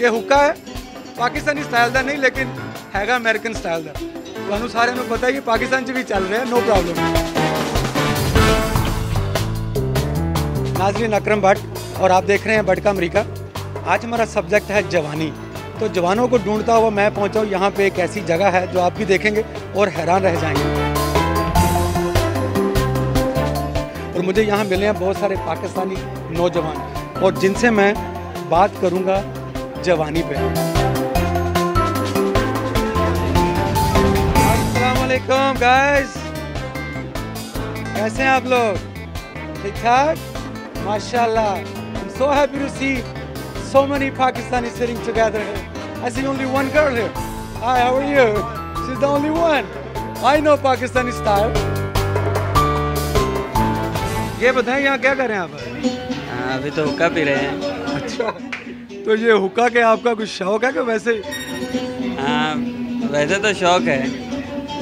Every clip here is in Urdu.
یہ حکا ہے، پاکستانی سٹائل کا نہیں، لیکن ہے گا امریکن سٹائل دا۔ تمہیں سارے پتا ہے یہ پاکستان چ بھی چل رہے ہیں نو پرابلم ناظرین اکرم بھٹ اور آپ دیکھ رہے ہیں بٹ کا امریکہ۔ آج ہمارا سبجیکٹ ہے جوانی۔ تو جوانوں کو ڈھونڈتا ہوا میں پہنچا ہوں، یہاں پہ ایک ایسی جگہ ہے جو آپ بھی دیکھیں گے اور حیران رہ جائیں گے۔ اور مجھے یہاں ملے ہیں بہت سارے پاکستانی نوجوان۔ اور جن سے میں بات کروں گا جوانی پہ السلام علیکم گائز کیسے ہیں آپ لوگ ٹھیک ٹھاک ماشاء اللہ so happy to see so many Pakistani sitting together I see only one girl here. Hi, how are you? She's the only one. I know Pakistani style. یہ بتائیں یہاں کیا کر رہے ہیں آپ ابھی تو کب پی رہے ہیں اچھا تو یہ حکا کے آپ کا کچھ شوق ہے کہ ویسے؟ ہاں ویسے تو شوق ہے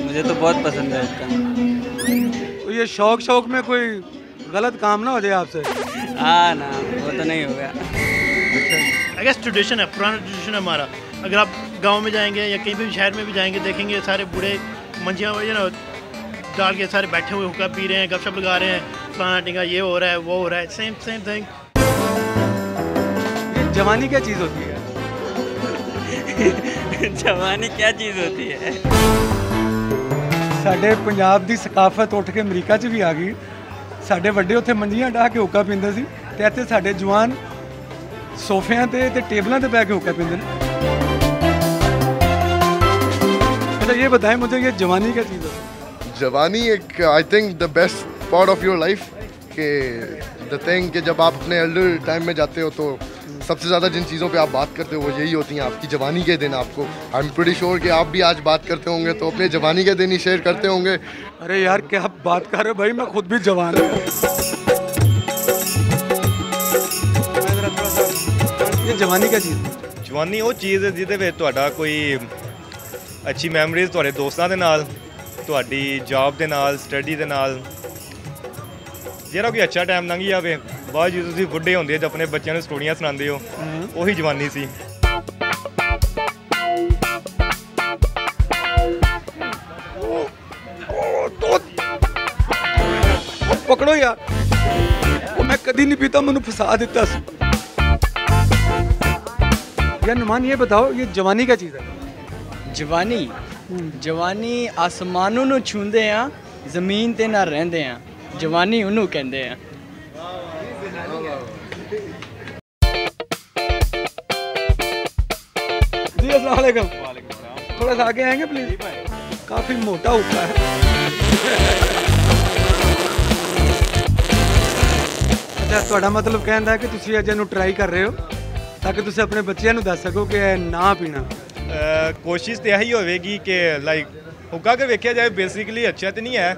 مجھے تو بہت پسند ہے حکا۔ تو یہ شوق شوق میں کوئی غلط کام نہ ہو جائے آپ سے؟ ہاں نا وہ تو نہیں ہو گیا ٹریڈیشن ہے پرانا ٹریڈیشن ہے ہمارا۔ اگر آپ گاؤں میں جائیں گے یا کہیں بھی شہر میں بھی جائیں گے دیکھیں گے سارے بوڑھے منجیاں نا ڈال کے سارے بیٹھے ہوئے حکا پی رہے ہیں گپ شپ لگا رہے ہیں فلانا ٹنگا یہ ہو رہا ہے وہ ہو رہا ہے سیم سیم تھنگ جوانی کیا چیز ہوتی ہے؟ جوانی کیا چیز ہوتی ہے؟ ਸਾਡੇ ਪੰਜਾਬ ਦੀ ਸਕਾਫਤ ਉੱਠ ਕੇ ਅਮਰੀਕਾ 'ਚ ਵੀ ਆ ਗਈ ਸਾਡੇ ਵੱਡੇ ਉੱਥੇ ਮੰਜੀਆਂ ਢਾ ਕੇ ਹੁੱਕਾ ਪੀਂਦੇ ਸੀ ਤੇ ਇੱਥੇ ਸਾਡੇ ਜਵਾਨ ਸੋਫਿਆਂ ਤੇ ਤੇ ਟੇਬਲਾਂ ਤੇ ਬੈ ਕੇ یہ بتائیں مجھے یہ جوانی کا چیز ہے؟ جوانی ایک I think the best part of your life کہ دا تھنگ کہ جب آپ اپنے ایلڈر ٹائم میں جاتے ہو تو سب سے زیادہ جن چیزوں پہ آپ بات کرتے ہو وہ یہی ہوتی ہیں آپ کی جوانی کے دن آپ کو۔ آئی ایم پریٹی شیور کہ آپ بھی آج بات کرتے ہوں گے تو اپنے جوانی کے دن ہی شیئر کرتے ہوں گے۔ ارے یار کیا بات کر رہے بھائی میں خود بھی جوان ہوں۔ یہ جوانی کا چیز جوانی وہ چیز ہے جہد کوئی اچھی میموریز دوستوں کے نال جاب کے نال سٹڈی کے نال جہرا کوئی اچھا ٹائم لگی آئے بعد جی بڑھے ہوتے اپنے بچوں کو اسٹوریاں سنا ہو جانی سی پکڑو یا میں کدی نہیں پیتا مجھے پسا دن یہ بتاؤ یہ جبانی کا چیز ہے جبانی جبانی آسمانوں چھوڑے آ جمینا ਜਵਾਨੀ ਉਹਨੂੰ ਕਹਿੰਦੇ ਆ جی السلام علیکم۔ تھوڑا سا آگے آئیں گے پلیز کافی موٹا ہوتا ہے۔ اچھا تھوڑا مطلب کہنا ہے کہ تسی اج ٹرائی کر رہے ہو تاکہ تسی اپنے بچیاں نو دس سکو کہ نہ پینا۔ کوشش تے یہی ہوے گی کہ لائک ہوگا اگر دیکھا جائے بےسکلی اچھا تو نہیں ہے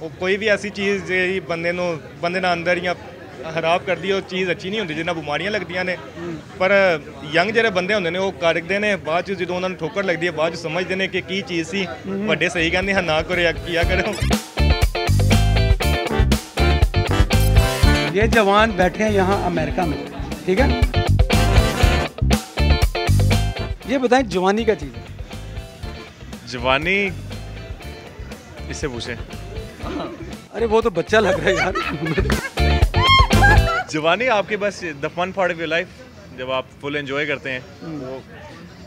وہ کوئی بھی ایسی چیز جی بندے بندے اندر یا خراب کرتی چیز اچھی نہیں ہوتی جب بیماریاں لگتی ہیں پر یگ جی بندے ہوں نے وہ کرتے ہیں بعد چن ٹھوکر لگتی ہے بعد چمجتے ہیں کہ کی چیزیں بڑے صحیح کہیں نہ کرے کیا کرے یہ جبان بیٹھے یہاں امیرکا میں ٹھیک ہے یہ بتائیں جبانی کا چیز ہے جوانی۔ اس سے ارے وہ تو بچہ لگ رہا ہے یار۔ جوانی آپ کے بس the fun part of your life جب آپ فل انجوائے کرتے ہیں۔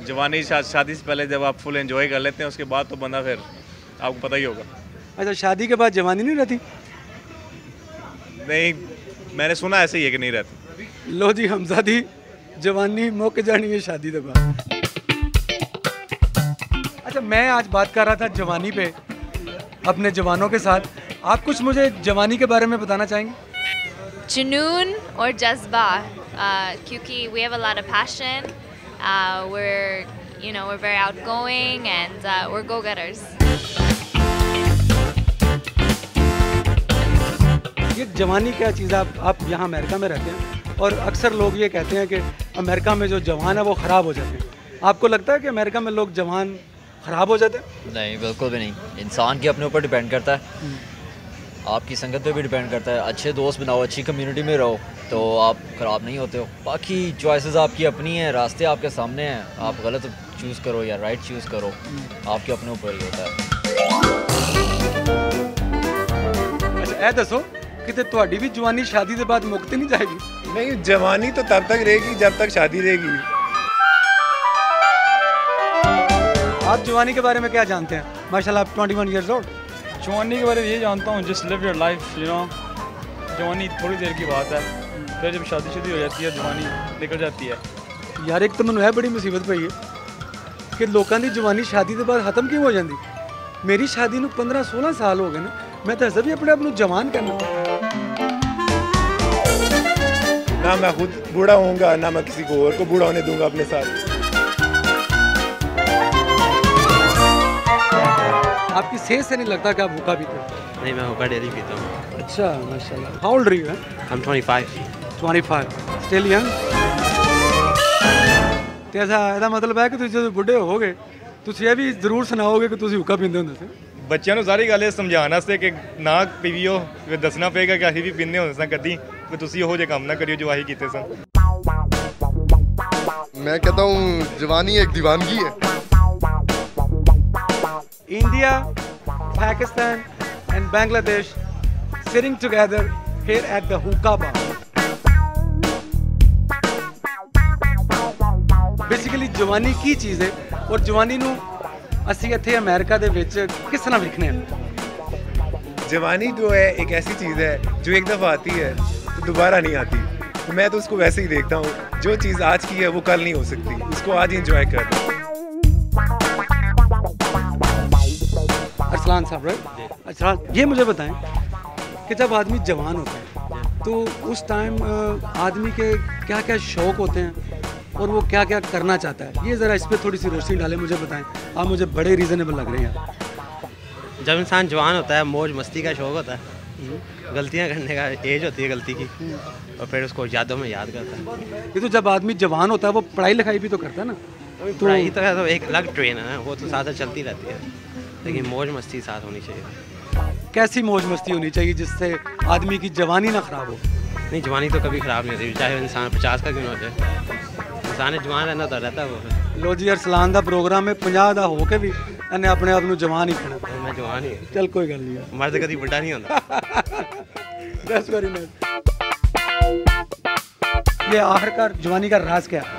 جوانی شادی سے پہلے جب آپ فل انجوائے کر لیتے ہیں اس کے بعد تو بندہ پھر آپ کو پتہ ہی ہوگا۔ اچھا شادی کے بعد جوانی نہیں رہتی؟ نہیں میں نے سنا ایسے ہی ہے کہ نہیں رہتی۔ لو جی حمزہ دی جوانی موقع جانی ہے شادی کے بعد۔ اچھا میں آج بات کر رہا تھا جوانی پہ اپنے جوانوں کے ساتھ۔ آپ کچھ مجھے جوانی کے بارے میں بتانا چاہیں گے؟ جنون اور جذبہ کیونکہ we have a lot of passion we're you know we're outgoing and we're go go-getters یہ جوانی کیا چیز ہے؟ آپ آپ یہاں امریکہ میں رہتے ہیں اور اکثر لوگ یہ کہتے ہیں کہ امریکہ میں جو جوان ہے وہ خراب ہو جاتے ہیں۔ آپ کو لگتا ہے کہ امریکہ میں لوگ جوان خراب ہو جاتے ہیں؟ نہیں بالکل بھی نہیں۔ انسان کے اپنے اوپر ڈیپینڈ کرتا ہے۔ آپ کی سنگت پہ بھی ڈیپینڈ کرتا ہے۔ اچھے دوست بناؤ اچھی کمیونٹی میں رہو تو آپ خراب نہیں ہوتے ہو۔ باقی چوائسیز آپ کی اپنی ہیں راستے آپ کے سامنے ہیں۔ آپ غلط چوز کرو یا رائٹ چوز کرو۔ آپ کے اپنے اوپر ہی ہوتا ہے۔ اچھا، اے دسو کہ تھوڑی بھی جوانی شادی ਜਵਾਨੀ بعد ਦੇ نہیں جائے گی؟ نہیں جوانی تو تب تک رہے گی جب تک شادی رہے گی۔ آپ جوانی کے بارے میں کیا جانتے ہیں؟ ماشاء آپ ٹوئنٹی ون ایئرز اولڈ جوانی کے بارے میں یہ جانتا ہوں جس live your life you know جوانی تھوڑی دیر کی بات ہے۔ پھر جب شادی شدی ہو جاتی ہے جوانی نکل جاتی ہے۔ یار ایک تو مجھے ہے بڑی مصیبت پئی ہے ਕਿ ਲੋਕਾਂ ਦੀ ਜਵਾਨੀ ਸ਼ਾਦੀ ਦੇ ਬਾਅਦ ਖਤਮ ਕਿਉਂ ਹੋ ਜਾਂਦੀ ਮੇਰੀ ਸ਼ਾਦੀ ਨੂੰ 15 16 ਸਾਲ ਹੋ ਗਏ ਨੇ ਮੈਂ ਤਾਂ ਅਸਰ ਵੀ ਆਪਣੇ ਆਪ نہ میں ਕਰਨਾ ਨਾ ਮੈਂ ਖੁਦ ਬੁੜਾ ਹੋਊਂਗਾ ਨਾ ਮੈਂ ਕਿਸੇ ਹੋਰ ਕੋ ਬੁੜਾ ਹੋਣੇ ਦੂੰਗਾ ਆਪਣੇ ਸਾਥ آپ کی صحت سے نہیں لگتا کہ آپ بھوکا پیتے ہو نہیں میں بھوکا ڈیلی پیتا ہوں اچھا ماشاء اللہ ہاؤ ڈر یو ہم twenty five twenty five still young تو ایسا ایسا مطلب ہے کہ جب بڈھے ہو گئے ਤੁਸੀਂ ਇਹ ਵੀ ਜ਼ਰੂਰ ਸੁਣਾਓਗੇ ਕਿ ਤੁਸੀਂ ਹੁੱਕਾ ਪੀਂਦੇ ਹੁੰਦੇ ਸੀ ਬੱਚਿਆਂ ਨੂੰ ਸਾਰੀ ਗੱਲ ਇਹ ਸਮਝਾਉਣ ਵਾਸਤੇ ਕਿ ਨਾ ਪੀਵੀਓ ਫਿਰ ਦੱਸਣਾ ਪਏਗਾ ਕਿ ਅਸੀਂ ਵੀ ਪੀਂਦੇ ਹੁੰਦੇ ਸਾਂ ਕਦੀ ਫਿਰ ਤੁਸੀਂ ਉਹੋ ਜਿਹੇ ਕੰਮ ਨਾ ਕਰਿਓ ਜੋ ਆਹੀ ਕੀਤੇ ਸਨ ਮੈਂ ਕਹਤਾ ਹੂੰ ਜਵਾਨੀ ਇੱਕ دیਵਾਨਗੀ ਹੈ India Pakistan and Bangladesh sharing together fair at the basically جوانی کی چیز ہے اور جوانی نو اسی اتھے امریکہ دے امیرکا کس طرح دیکھنے جوانی جو ہے ایک ایسی چیز ہے جو ایک دفعہ آتی ہے تو دوبارہ نہیں آتی میں تو اس کو ویسے ہی دیکھتا ہوں جو چیز آج کی ہے وہ کل نہیں ہو سکتی اس کو آج انجوائے کر اسلان صاحب رہے جی۔ اچھا یہ مجھے بتائیں کہ جب آدمی جوان ہوتا ہے جی۔ تو اس ٹائم آدمی کے کیا کیا شوق ہوتے ہیں اور وہ کیا کیا کرنا چاہتا ہے؟ یہ ذرا اس پہ تھوڑی سی روشنی ڈالیں مجھے بتائیں۔ آپ مجھے بڑے ریزنیبل لگ رہے ہیں۔ جب انسان جوان ہوتا ہے موج مستی کا شوق ہوتا ہے غلطیاں کرنے کا ایج ہوتی ہے غلطی کی اور پھر اس کو یادوں میں یاد کرتا ہے۔ یہ تو جب آدمی جوان ہوتا ہے وہ پڑھائی لکھائی بھی تو کرتا ہے نا۔ پڑھائی تو ایک الگ ٹرین ہے وہ تو ساتھ چلتی رہتی ہے۔ لیکن موج مستی ساتھ ہونی چاہیے۔ کیسی موج مستی ہونی چاہیے جس سے آدمی کی جوانی نہ خراب ہو؟ نہیں جوانی تو کبھی خراب نہیں ہوتی چاہے انسان پچاس کا کیوں نہ ہو جائے۔ انسان جوان رہنا تو رہتا وہ۔ لو جی ارسلان کا پروگرام ہے 50 کا ہو کے بھی انہیں اپنے آپ جوان ہی کھڑا۔ میں جوان ہی چل کوئی گل نہیں۔ مرد کدی بڑا نہیں ہوتا ویری نائس یہ آخر کار جوانی کا راز کیا؟ ہے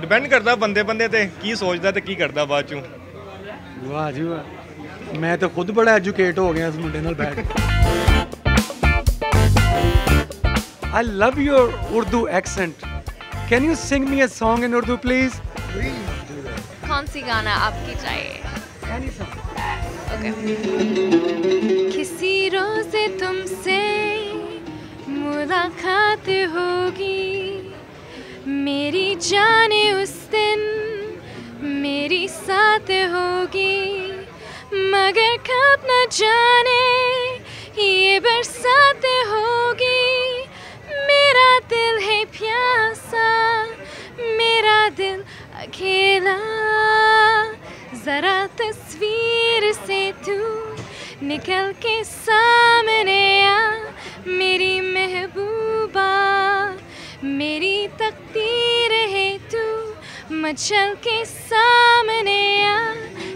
ڈیپینڈ کرتا بندے بندے تے کی سوچتا تے کی کرتا بعد چوں واہ جی واہ میں تے خود بڑا ایجوکیٹ ہو گیا اس منڈے نال بیٹھ I love your Urdu accent can you sing me a song in Urdu please کون سی گانا آپ کی چاہیے کسی روز تم سے ملاقات ہوگی میری جان اس دن میری ساتھ ہوگی، مگر کب نہ جانے یہ برسات ہوگی۔ میرا دل ہے پیاسا، میرا دل اکیلا۔ ذرا تصویر سے تو نکل کے ساتھ مچل کے سامنے آ،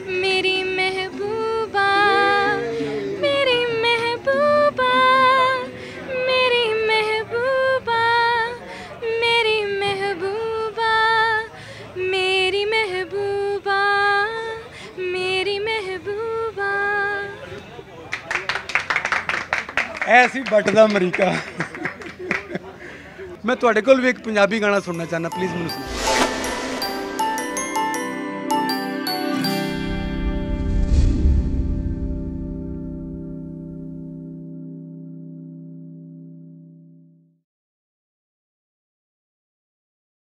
میری محبوبہ میری محبوبہ میری محبوبہ میری محبوبہ میری محبوبہ میری محبوبہ۔ ایسی بٹدا امریکہ۔ میں تھوڑے کو بھی ایک پنجابی گانا سننا چاہنا، پلیز مجھے